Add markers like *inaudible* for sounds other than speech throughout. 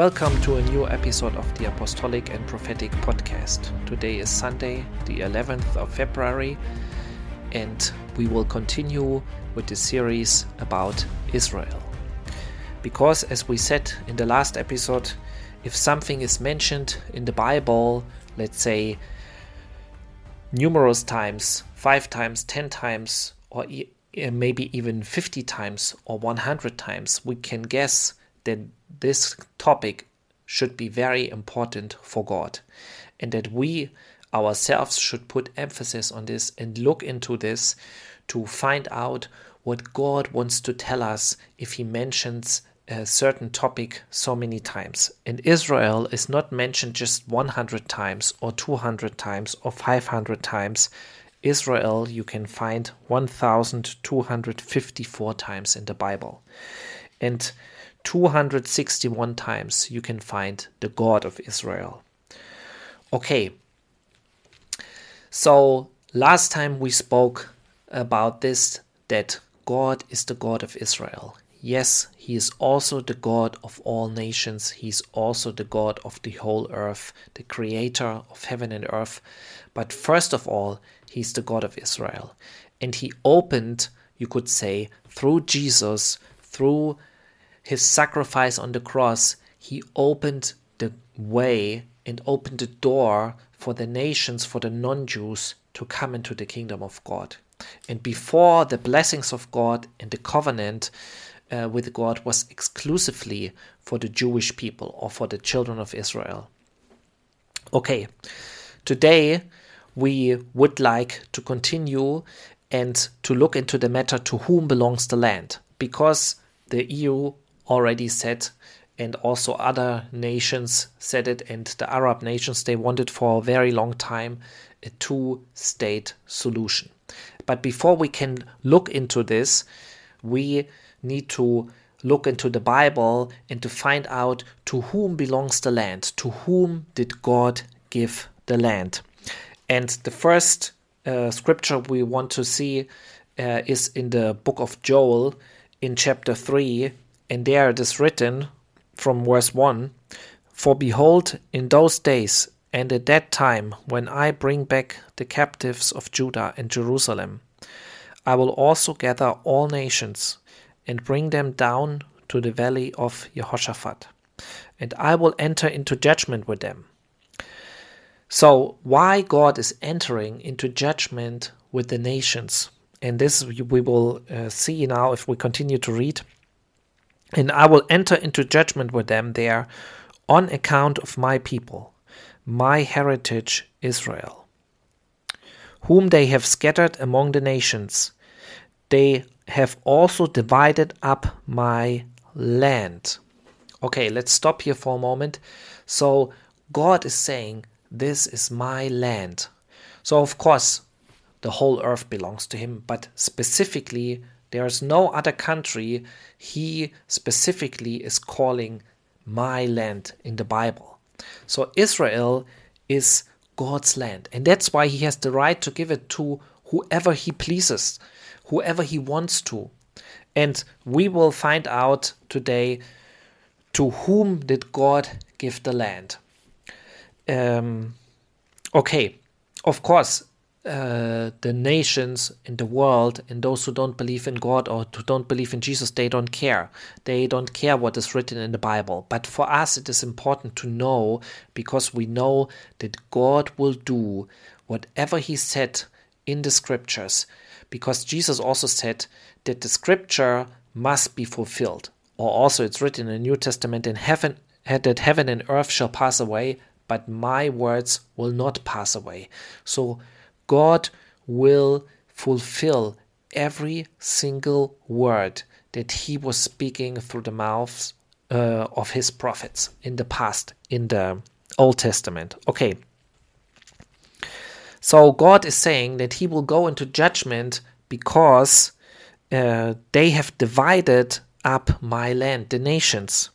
Welcome to a new episode of the Apostolic and Prophetic Podcast. Today is Sunday, the 11th of February, and we will continue with the series about Israel. Because, as we said in the last episode, if something is mentioned in the Bible, let's say numerous times, five times, ten times, or eh, maybe even 50 times or 100 times, we can guess that this topic should be very important for God and that we ourselves should put emphasis on this and look into this to find out what God wants to tell us if He mentions a certain topic so many times. And Israel is not mentioned just 100 times or 200 times or 500 times. Israel you can find 1254 times in the Bible. And 261 times you can find the God of Israel. Okay, so last time we spoke about this that God is the God of Israel. Yes, He is also the God of all nations. He is also the God of the whole earth, the creator of heaven and earth. But first of all, He's the God of Israel. And He opened, you could say, through Jesus, through his sacrifice on the cross, he opened the way and opened the door for the nations, for the non Jews to come into the kingdom of God. And before the blessings of God and the covenant uh, with God was exclusively for the Jewish people or for the children of Israel. Okay, today we would like to continue and to look into the matter to whom belongs the land because the EU already said and also other nations said it and the arab nations they wanted for a very long time a two state solution. But before we can look into this we need to look into the bible and to find out to whom belongs the land to whom did god give the land. And the first uh, scripture we want to see uh, is in the book of joel in chapter 3 and there it is written from verse 1 For behold, in those days and at that time, when I bring back the captives of Judah and Jerusalem, I will also gather all nations and bring them down to the valley of Jehoshaphat, and I will enter into judgment with them. So, why God is entering into judgment with the nations? And this we will uh, see now if we continue to read and I will enter into judgment with them there on account of my people, my heritage Israel, whom they have scattered among the nations. They have also divided up my land. Okay, let's stop here for a moment. So, God is saying, This is my land. So, of course, the whole earth belongs to Him, but specifically, there is no other country he specifically is calling my land in the Bible. So Israel is God's land, and that's why he has the right to give it to whoever he pleases, whoever he wants to. And we will find out today to whom did God give the land. Um, okay, of course, uh, the nations in the world and those who don't believe in God or who don't believe in Jesus, they don't care. They don't care what is written in the Bible. But for us, it is important to know because we know that God will do whatever He said in the scriptures. Because Jesus also said that the scripture must be fulfilled. Or also, it's written in the New Testament in heaven that heaven and earth shall pass away, but my words will not pass away. So, God will fulfill every single word that he was speaking through the mouths uh, of his prophets in the past, in the Old Testament. Okay. So God is saying that he will go into judgment because uh, they have divided up my land, the nations.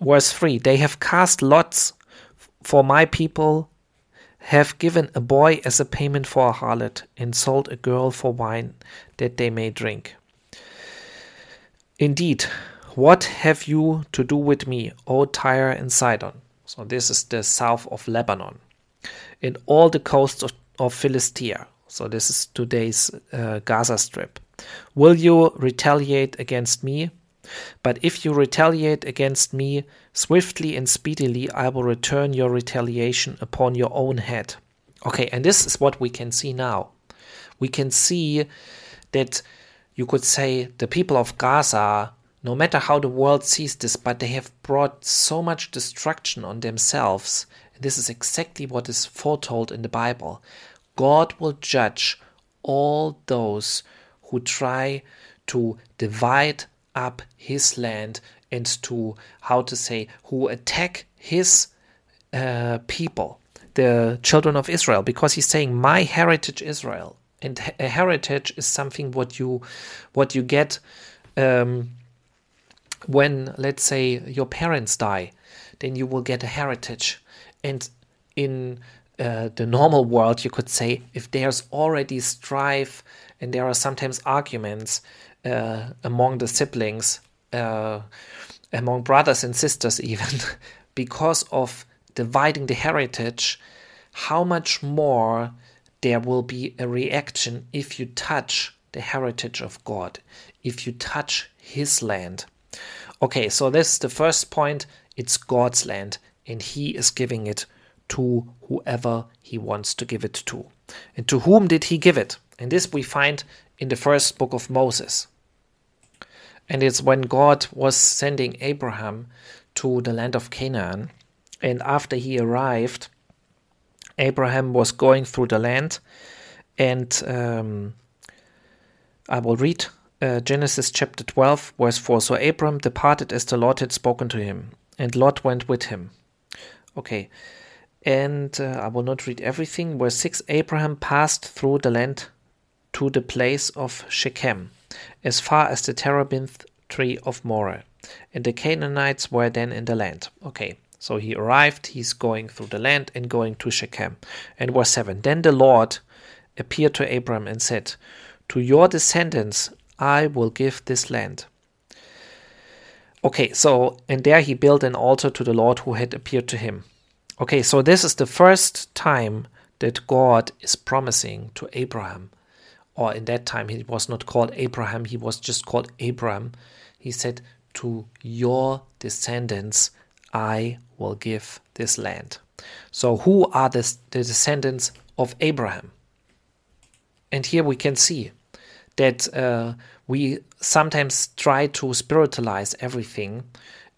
Verse 3 They have cast lots for my people have given a boy as a payment for a harlot, and sold a girl for wine that they may drink. Indeed, What have you to do with me, O Tyre and Sidon? So this is the south of Lebanon. In all the coasts of, of Philistia. So this is today's uh, Gaza Strip. Will you retaliate against me? But if you retaliate against me, swiftly and speedily I will return your retaliation upon your own head. Okay, and this is what we can see now. We can see that you could say the people of Gaza, no matter how the world sees this, but they have brought so much destruction on themselves. And this is exactly what is foretold in the Bible. God will judge all those who try to divide up his land and to, how to say, who attack his uh, people, the children of Israel, because he's saying, My heritage Israel. And a heritage is something what you what you get um, when, let's say, your parents die, then you will get a heritage. And in uh, the normal world, you could say, if there's already strife and there are sometimes arguments among the siblings, uh, among brothers and sisters, even *laughs* because of dividing the heritage, how much more there will be a reaction if you touch the heritage of God, if you touch His land. Okay, so this is the first point. It's God's land, and He is giving it to whoever He wants to give it to. And to whom did He give it? And this we find in the first book of Moses. And it's when God was sending Abraham to the land of Canaan. And after he arrived, Abraham was going through the land. And um, I will read uh, Genesis chapter 12, verse 4. So Abram departed as the Lord had spoken to him, and Lot went with him. Okay. And uh, I will not read everything. Verse 6 Abraham passed through the land to the place of Shechem, as far as the terebinth tree of Moreh. And the Canaanites were then in the land. Okay, so he arrived, he's going through the land and going to Shechem. And verse 7 Then the Lord appeared to Abram and said, To your descendants I will give this land. Okay, so, and there he built an altar to the Lord who had appeared to him. Okay, so this is the first time that God is promising to Abraham or in that time he was not called Abraham, he was just called Abram. He said, To your descendants I will give this land. So, who are the, the descendants of Abraham? And here we can see that uh, we sometimes try to spiritualize everything.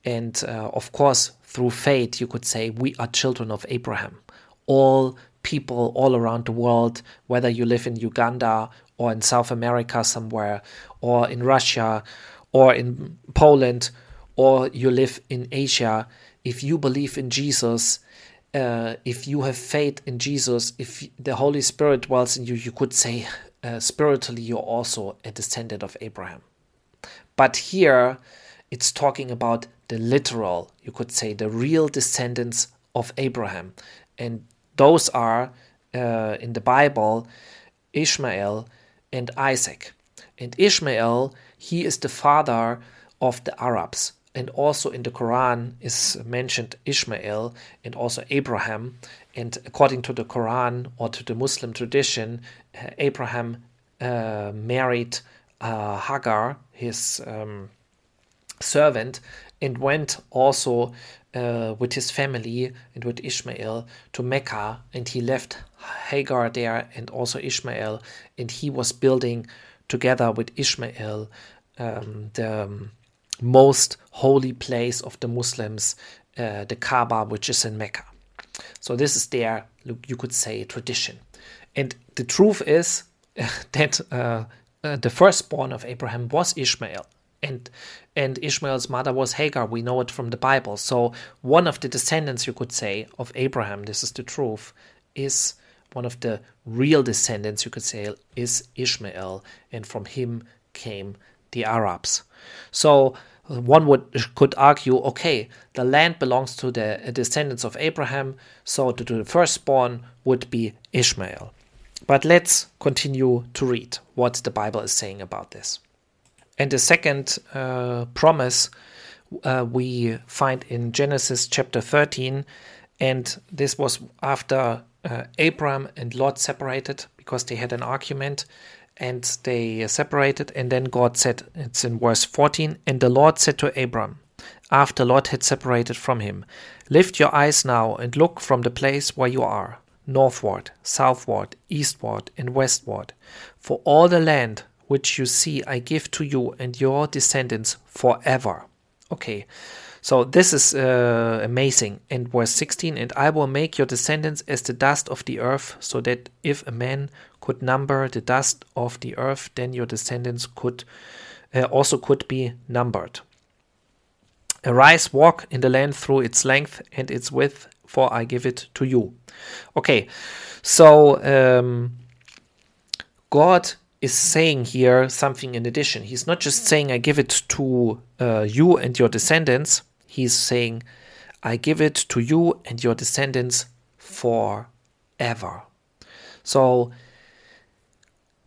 And uh, of course, through faith, you could say we are children of Abraham. All people all around the world, whether you live in Uganda or in South America somewhere, or in Russia, or in Poland, or you live in Asia, if you believe in Jesus, uh, if you have faith in Jesus, if the Holy Spirit dwells in you, you could say uh, spiritually you're also a descendant of Abraham. But here it's talking about the literal, you could say, the real descendants of Abraham. And those are uh, in the Bible Ishmael, and Isaac. And Ishmael, he is the father of the Arabs. And also in the Quran is mentioned Ishmael and also Abraham. And according to the Quran or to the Muslim tradition, Abraham uh, married uh, Hagar, his um, servant, and went also uh, with his family and with Ishmael to Mecca, and he left Hagar there and also Ishmael, and he was building together with Ishmael um, the um, most holy place of the Muslims, uh, the Kaaba, which is in Mecca. So this is their, you could say, tradition. And the truth is *laughs* that uh, uh, the firstborn of Abraham was Ishmael, and and Ishmael's mother was Hagar. We know it from the Bible. So one of the descendants, you could say, of Abraham, this is the truth, is one of the real descendants, you could say, is Ishmael, and from him came the Arabs. So one would could argue, okay, the land belongs to the descendants of Abraham, so to the firstborn would be Ishmael. But let's continue to read what the Bible is saying about this. And the second uh, promise uh, we find in Genesis chapter 13, and this was after uh, Abram and Lot separated because they had an argument and they separated. And then God said, it's in verse 14, and the Lord said to Abram, after Lot had separated from him, Lift your eyes now and look from the place where you are, northward, southward, eastward, and westward. For all the land which you see I give to you and your descendants forever. Okay, so this is uh, amazing. And verse 16, and I will make your descendants as the dust of the earth, so that if a man could number the dust of the earth, then your descendants could uh, also could be numbered. Arise, walk in the land through its length and its width, for I give it to you. Okay, so um, God is saying here something in addition. He's not just saying, I give it to uh, you and your descendants, He's saying, I give it to you and your descendants forever. So,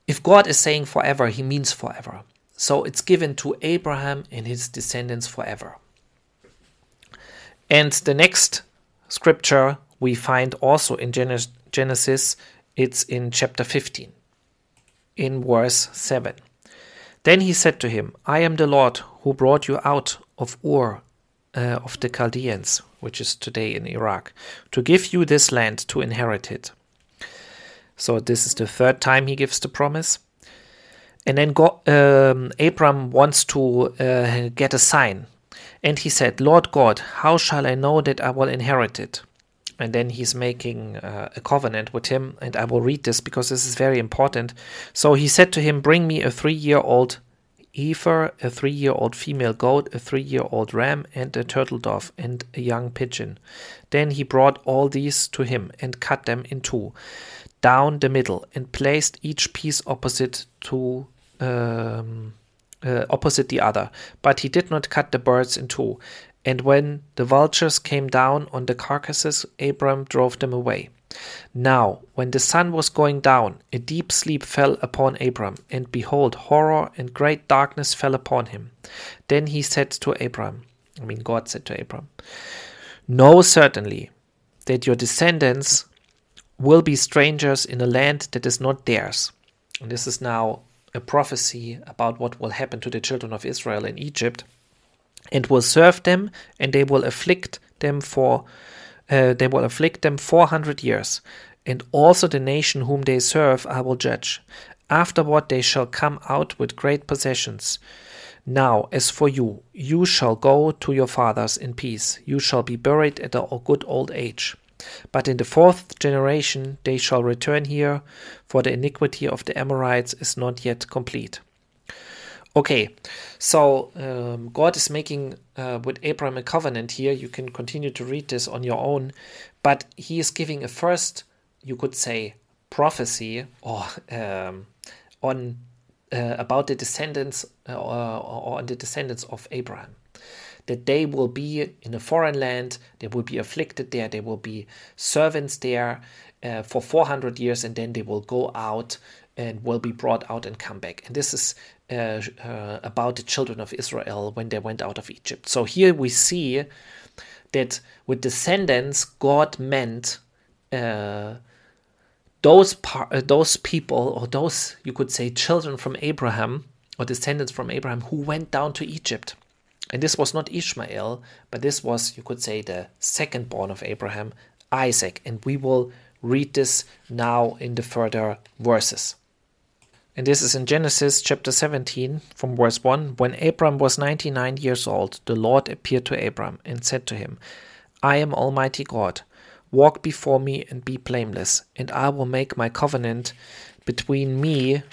if God is saying forever, he means forever. So, it's given to Abraham and his descendants forever. And the next scripture we find also in Genesis, it's in chapter 15, in verse 7. Then he said to him, I am the Lord who brought you out of Ur uh, of the Chaldeans, which is today in Iraq, to give you this land to inherit it. So this is the third time he gives the promise. And then God, um, Abram wants to uh, get a sign. And he said, Lord God, how shall I know that I will inherit it? And then he's making uh, a covenant with him. And I will read this because this is very important. So he said to him, Bring me a three year old heifer, a three year old female goat, a three year old ram, and a turtle dove, and a young pigeon. Then he brought all these to him, and cut them in two, down the middle, and placed each piece opposite to um, uh, opposite the other. But he did not cut the birds in two. And when the vultures came down on the carcasses, Abram drove them away. Now, when the sun was going down, a deep sleep fell upon Abram, and behold, horror and great darkness fell upon him. Then he said to Abram, I mean, God said to Abram, Know certainly that your descendants will be strangers in a land that is not theirs. And this is now a prophecy about what will happen to the children of Israel in Egypt, and will serve them, and they will afflict them for uh, they will afflict them 400 years, and also the nation whom they serve I will judge. Afterward they shall come out with great possessions. Now, as for you, you shall go to your fathers in peace. You shall be buried at a good old age. But in the fourth generation they shall return here, for the iniquity of the Amorites is not yet complete. Okay, so um, God is making uh, with Abraham a covenant here. You can continue to read this on your own, but he is giving a first, you could say, prophecy or um, on uh, about the descendants uh, or on the descendants of Abraham. That they will be in a foreign land, they will be afflicted there, they will be servants there uh, for 400 years, and then they will go out and will be brought out and come back. And this is uh, uh, about the children of Israel when they went out of Egypt. So here we see that with descendants, God meant uh, those par- uh, those people or those you could say children from Abraham or descendants from Abraham who went down to Egypt. And this was not Ishmael, but this was, you could say, the second born of Abraham, Isaac. And we will read this now in the further verses. And this is in Genesis chapter 17 from verse 1. When Abram was 99 years old, the Lord appeared to Abram and said to him, I am Almighty God. Walk before me and be blameless, and I will make my covenant between me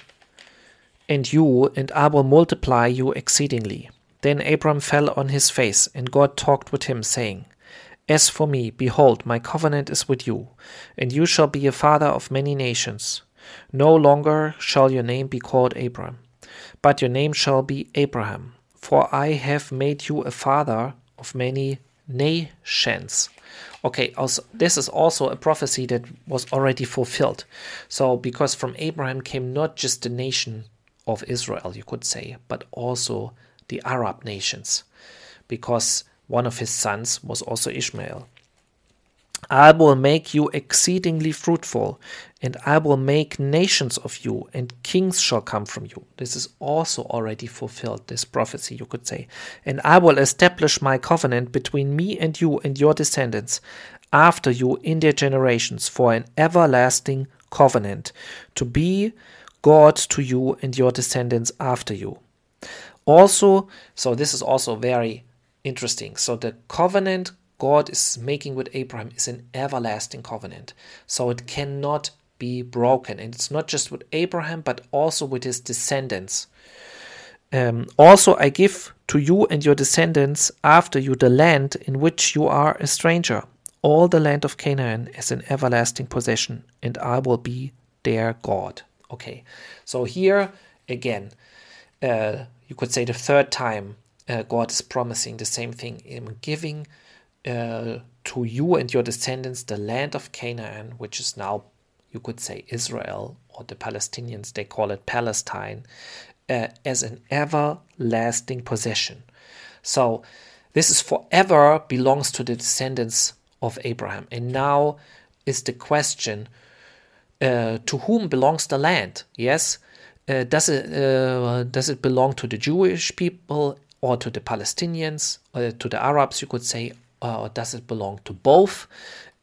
and you, and I will multiply you exceedingly. Then Abram fell on his face, and God talked with him, saying, As for me, behold, my covenant is with you, and you shall be a father of many nations. No longer shall your name be called Abram, but your name shall be Abraham, for I have made you a father of many nations. Okay, also this is also a prophecy that was already fulfilled. So because from Abraham came not just the nation of Israel, you could say, but also the Arab nations. because one of his sons was also Ishmael. I will make you exceedingly fruitful, and I will make nations of you, and kings shall come from you. This is also already fulfilled, this prophecy, you could say. And I will establish my covenant between me and you and your descendants after you in their generations for an everlasting covenant, to be God to you and your descendants after you. Also, so this is also very interesting. So the covenant God is making with Abraham is an everlasting covenant. So it cannot be broken. And it's not just with Abraham, but also with his descendants. Um, also, I give to you and your descendants after you the land in which you are a stranger, all the land of Canaan as an everlasting possession, and I will be their God. Okay, so here again, uh, you could say the third time uh, God is promising the same thing in giving uh, to you and your descendants the land of Canaan, which is now, you could say, Israel, or the Palestinians, they call it Palestine, uh, as an everlasting possession. So, this is forever belongs to the descendants of Abraham. And now is the question uh, to whom belongs the land? Yes, uh, does it uh, does it belong to the Jewish people or to the Palestinians or to the Arabs? You could say, or does it belong to both?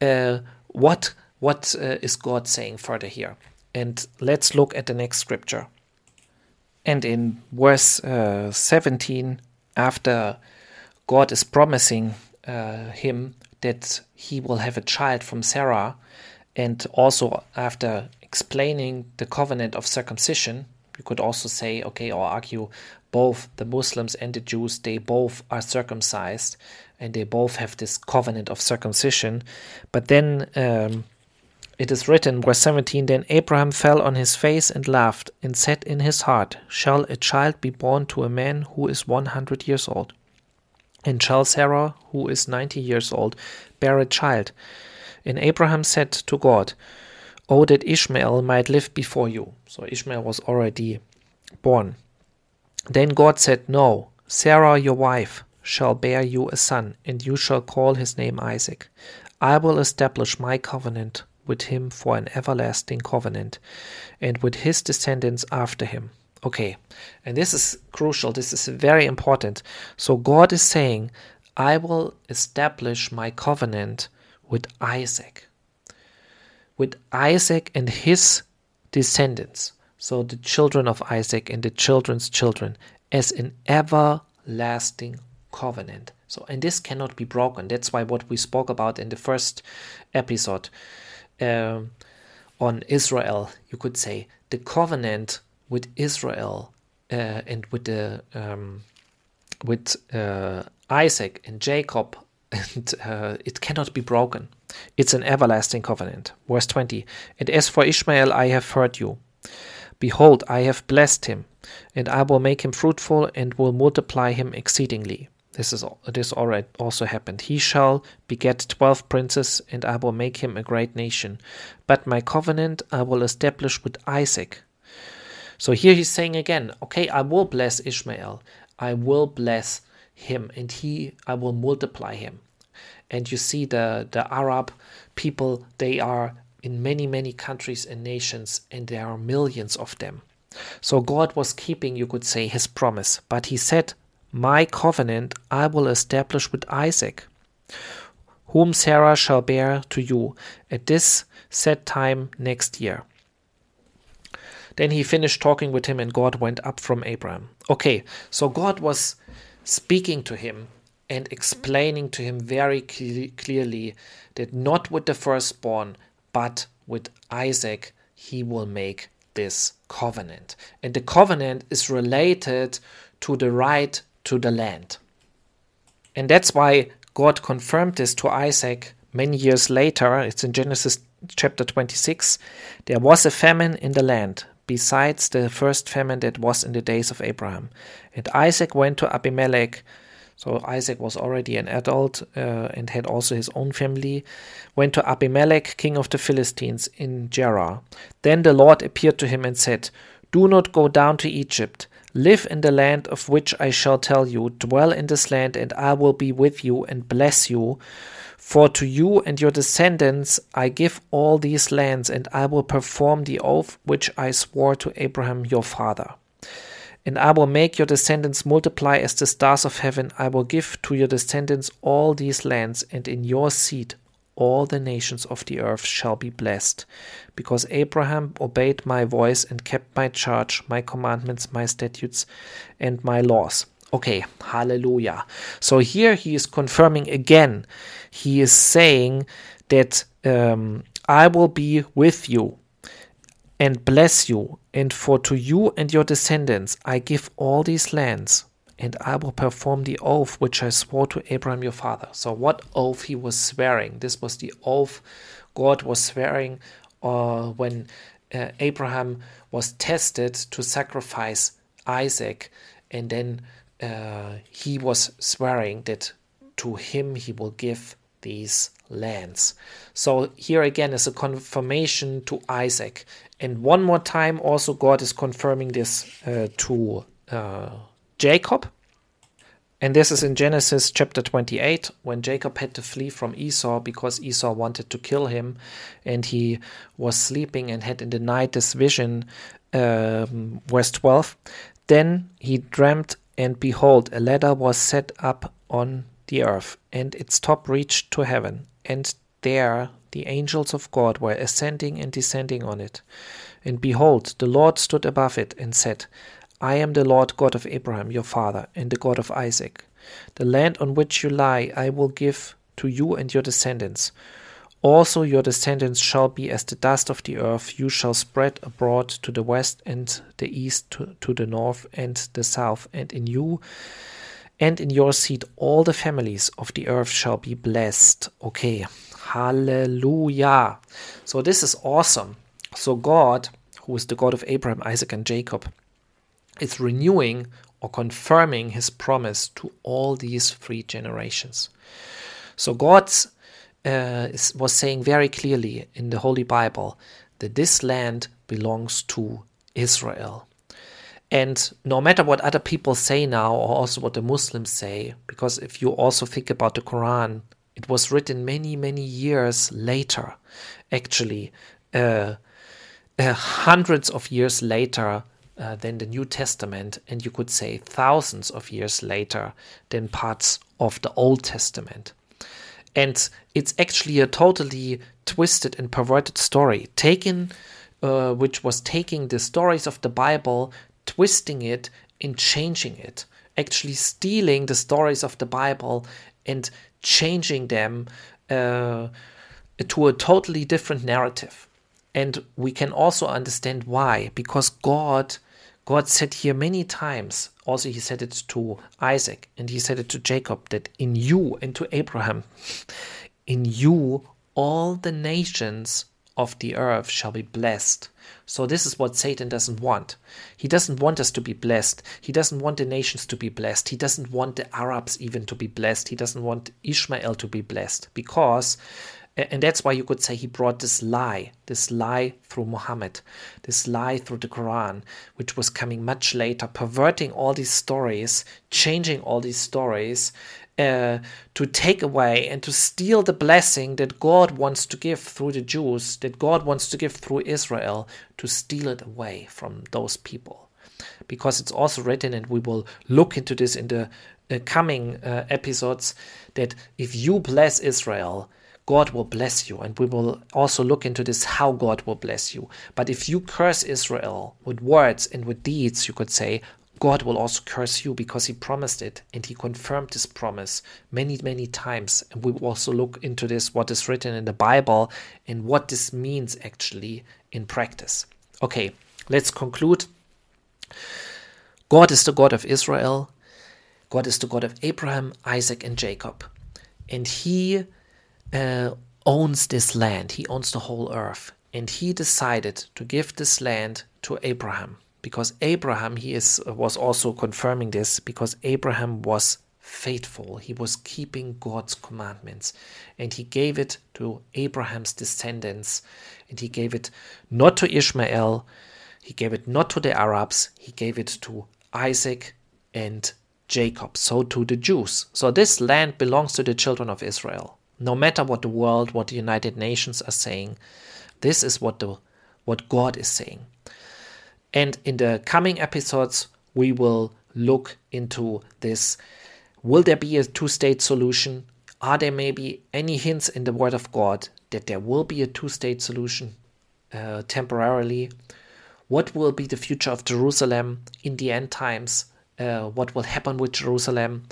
Uh, what what uh, is God saying further here? And let's look at the next scripture. And in verse uh, 17, after God is promising uh, him that he will have a child from Sarah, and also after explaining the covenant of circumcision, you could also say, okay, or argue both the Muslims and the Jews, they both are circumcised and they both have this covenant of circumcision. But then um, it is written, verse 17 Then Abraham fell on his face and laughed, and said in his heart, Shall a child be born to a man who is 100 years old? And shall Sarah, who is 90 years old, bear a child? And Abraham said to God, Oh, that Ishmael might live before you. So Ishmael was already born. Then God said, No, Sarah, your wife, shall bear you a son, and you shall call his name Isaac. I will establish my covenant with him for an everlasting covenant, and with his descendants after him. Okay, and this is crucial, this is very important. So God is saying, I will establish my covenant with Isaac. With Isaac and his descendants, so the children of Isaac and the children's children, as an everlasting covenant. So, and this cannot be broken. That's why what we spoke about in the first episode um, on Israel, you could say the covenant with Israel uh, and with the um, with uh, Isaac and Jacob, *laughs* and uh, it cannot be broken. It's an everlasting covenant. Verse 20 And as for Ishmael, I have heard you. Behold, I have blessed him, and I will make him fruitful and will multiply him exceedingly. This is this already also happened. He shall beget twelve princes, and I will make him a great nation. But my covenant I will establish with Isaac. So here he's saying again, okay, I will bless Ishmael. I will bless him, and he I will multiply him. And you see the the Arab people, they are in many many countries and nations, and there are millions of them. So God was keeping, you could say, his promise. But he said my covenant I will establish with Isaac, whom Sarah shall bear to you at this set time next year. Then he finished talking with him, and God went up from Abraham. Okay, so God was speaking to him and explaining to him very cl- clearly that not with the firstborn, but with Isaac, he will make this covenant. And the covenant is related to the right to the land. And that's why God confirmed this to Isaac many years later. It's in Genesis chapter 26. There was a famine in the land, besides the first famine that was in the days of Abraham. And Isaac went to Abimelech. So Isaac was already an adult uh, and had also his own family. Went to Abimelech, king of the Philistines, in Gerar. Then the Lord appeared to him and said, Do not go down to Egypt. Live in the land of which I shall tell you, dwell in this land, and I will be with you and bless you. For to you and your descendants I give all these lands, and I will perform the oath which I swore to Abraham your father. And I will make your descendants multiply as the stars of heaven. I will give to your descendants all these lands, and in your seed all the nations of the earth shall be blessed, because Abraham obeyed my voice and kept my charge, my commandments, my statutes, and my laws. Okay, hallelujah. So here he is confirming again, he is saying that um, I will be with you and bless you, and for to you and your descendants I give all these lands, and I will perform the oath which I swore to Abraham your father. So, what oath he was swearing? This was the oath God was swearing uh, when uh, Abraham was tested to sacrifice Isaac, and then uh, he was swearing that to him he will give these lands. So here again is a confirmation to Isaac. And one more time, also God is confirming this uh, to uh, Jacob. And this is in Genesis chapter 28 when Jacob had to flee from Esau because Esau wanted to kill him and he was sleeping and had in the night this vision. Um, verse 12 Then he dreamt, and behold, a ladder was set up on the earth, and its top reached to heaven. And there the angels of God were ascending and descending on it. And behold, the Lord stood above it and said, I am the Lord God of Abraham your father, and the God of Isaac. The land on which you lie I will give to you and your descendants. Also your descendants shall be as the dust of the earth. You shall spread abroad to the west and the east, to, to the north and the south. And in you and in your seed all the families of the earth shall be blessed. Okay, hallelujah. So this is awesome. So God, who is the God of Abraham, Isaac, and Jacob, is renewing or confirming his promise to all these three generations. So God uh, was saying very clearly in the Holy Bible that this land belongs to Israel. And no matter what other people say now, or also what the Muslims say, because if you also think about the Quran, it was written many, many years later, actually, uh, uh, hundreds of years later uh, than the New Testament, and you could say thousands of years later than parts of the Old Testament. And it's actually a totally twisted and perverted story, taken, uh, which was taking the stories of the Bible, twisting it, and changing it, actually stealing the stories of the Bible and changing them uh, to a totally different narrative. And we can also understand why, because God God said here many times, also he said it to Isaac and he said it to Jacob, that in you and to Abraham, in you all the nations of the earth shall be blessed. So this is what Satan doesn't want. He doesn't want us to be blessed. He doesn't want the nations to be blessed. He doesn't want the Arabs even to be blessed. He doesn't want Ishmael to be blessed because and that's why you could say he brought this lie, this lie through Muhammad, this lie through the Quran, which was coming much later, perverting all these stories, changing all these stories, uh, to take away and to steal the blessing that God wants to give through the Jews, that God wants to give through Israel, to steal it away from those people. Because it's also written, and we will look into this in the uh, coming uh, episodes, that if you bless Israel, God will bless you. And we will also look into this how God will bless you. But if you curse Israel with words and with deeds, you could say, God will also curse you because he promised it and he confirmed this promise many, many times. And we will also look into this, what is written in the Bible and what this means actually in practice. Okay, let's conclude. God is the God of Israel. God is the God of Abraham, Isaac, and Jacob. And he uh, owns this land, he owns the whole earth. And he decided to give this land to Abraham because Abraham he is was also confirming this because Abraham was faithful. He was keeping God's commandments. And he gave it to Abraham's descendants. And he gave it not to Ishmael. He gave it not to the Arabs. He gave it to Isaac, and Jacob, so to the Jews. So this land belongs to the children of Israel. No matter what the world, what the United Nations are saying, this is what the what God is saying. And in the coming episodes, we will look into this. Will there be a two state solution? Are there maybe any hints in the Word of God that there will be a two state solution uh, temporarily? What will be the future of Jerusalem in the end times? Uh, what will happen with Jerusalem?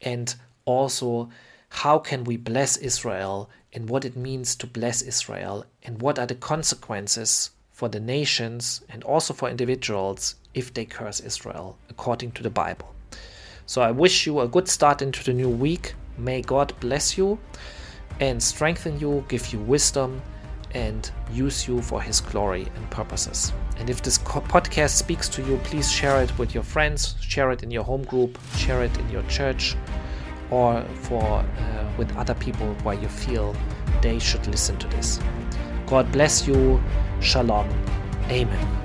And also, how can we bless Israel and what it means to bless Israel and what are the consequences for the nations and also for individuals if they curse Israel according to the Bible. So I wish you a good start into the new week. May God bless you and strengthen you, give you wisdom, and use you for His glory and purposes. And if this podcast speaks to you, please share it with your friends, share it in your home group, share it in your church, or for uh, with other people where you feel they should listen to this. God bless you. Shalom. Amen.